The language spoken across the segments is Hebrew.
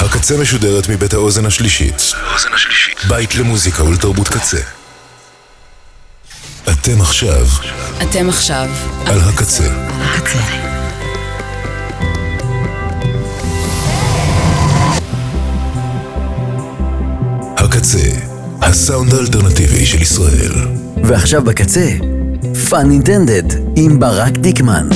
הקצה משודרת מבית האוזן השלישית. בית למוזיקה ולתרבות קצה. אתם עכשיו. אתם עכשיו. על הקצה. הקצה. הקצה, הסאונד האלטרנטיבי של ישראל. ועכשיו בקצה, פאנינטנדד עם ברק דיקמן.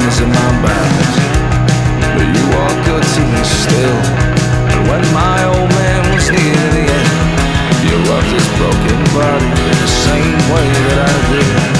hands in my bands But you are good to me still. And when my old man was near the end You loved his broken body the same way that I did.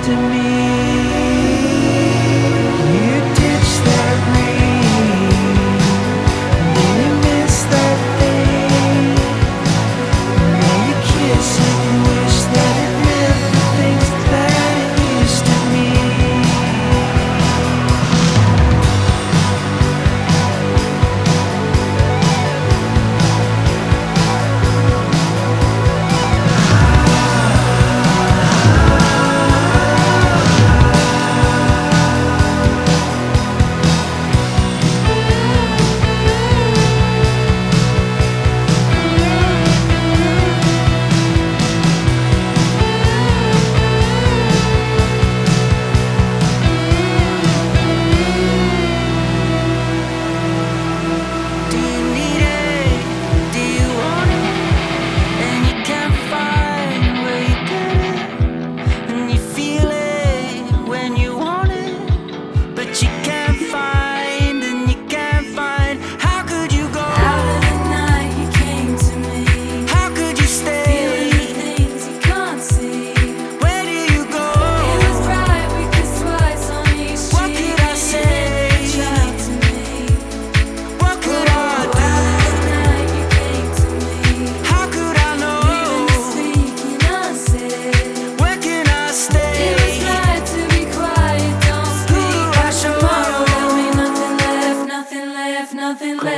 to me. Nothing left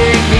take me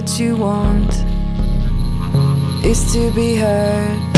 that you want is to be heard.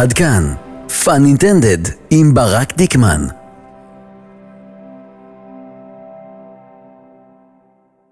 עד כאן, פאן אינטנדד עם ברק דיקמן.